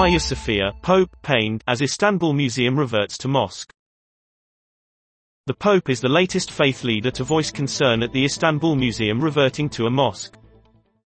Hagia Sophia, Pope, pained, as Istanbul Museum reverts to mosque. The Pope is the latest faith leader to voice concern at the Istanbul Museum reverting to a mosque.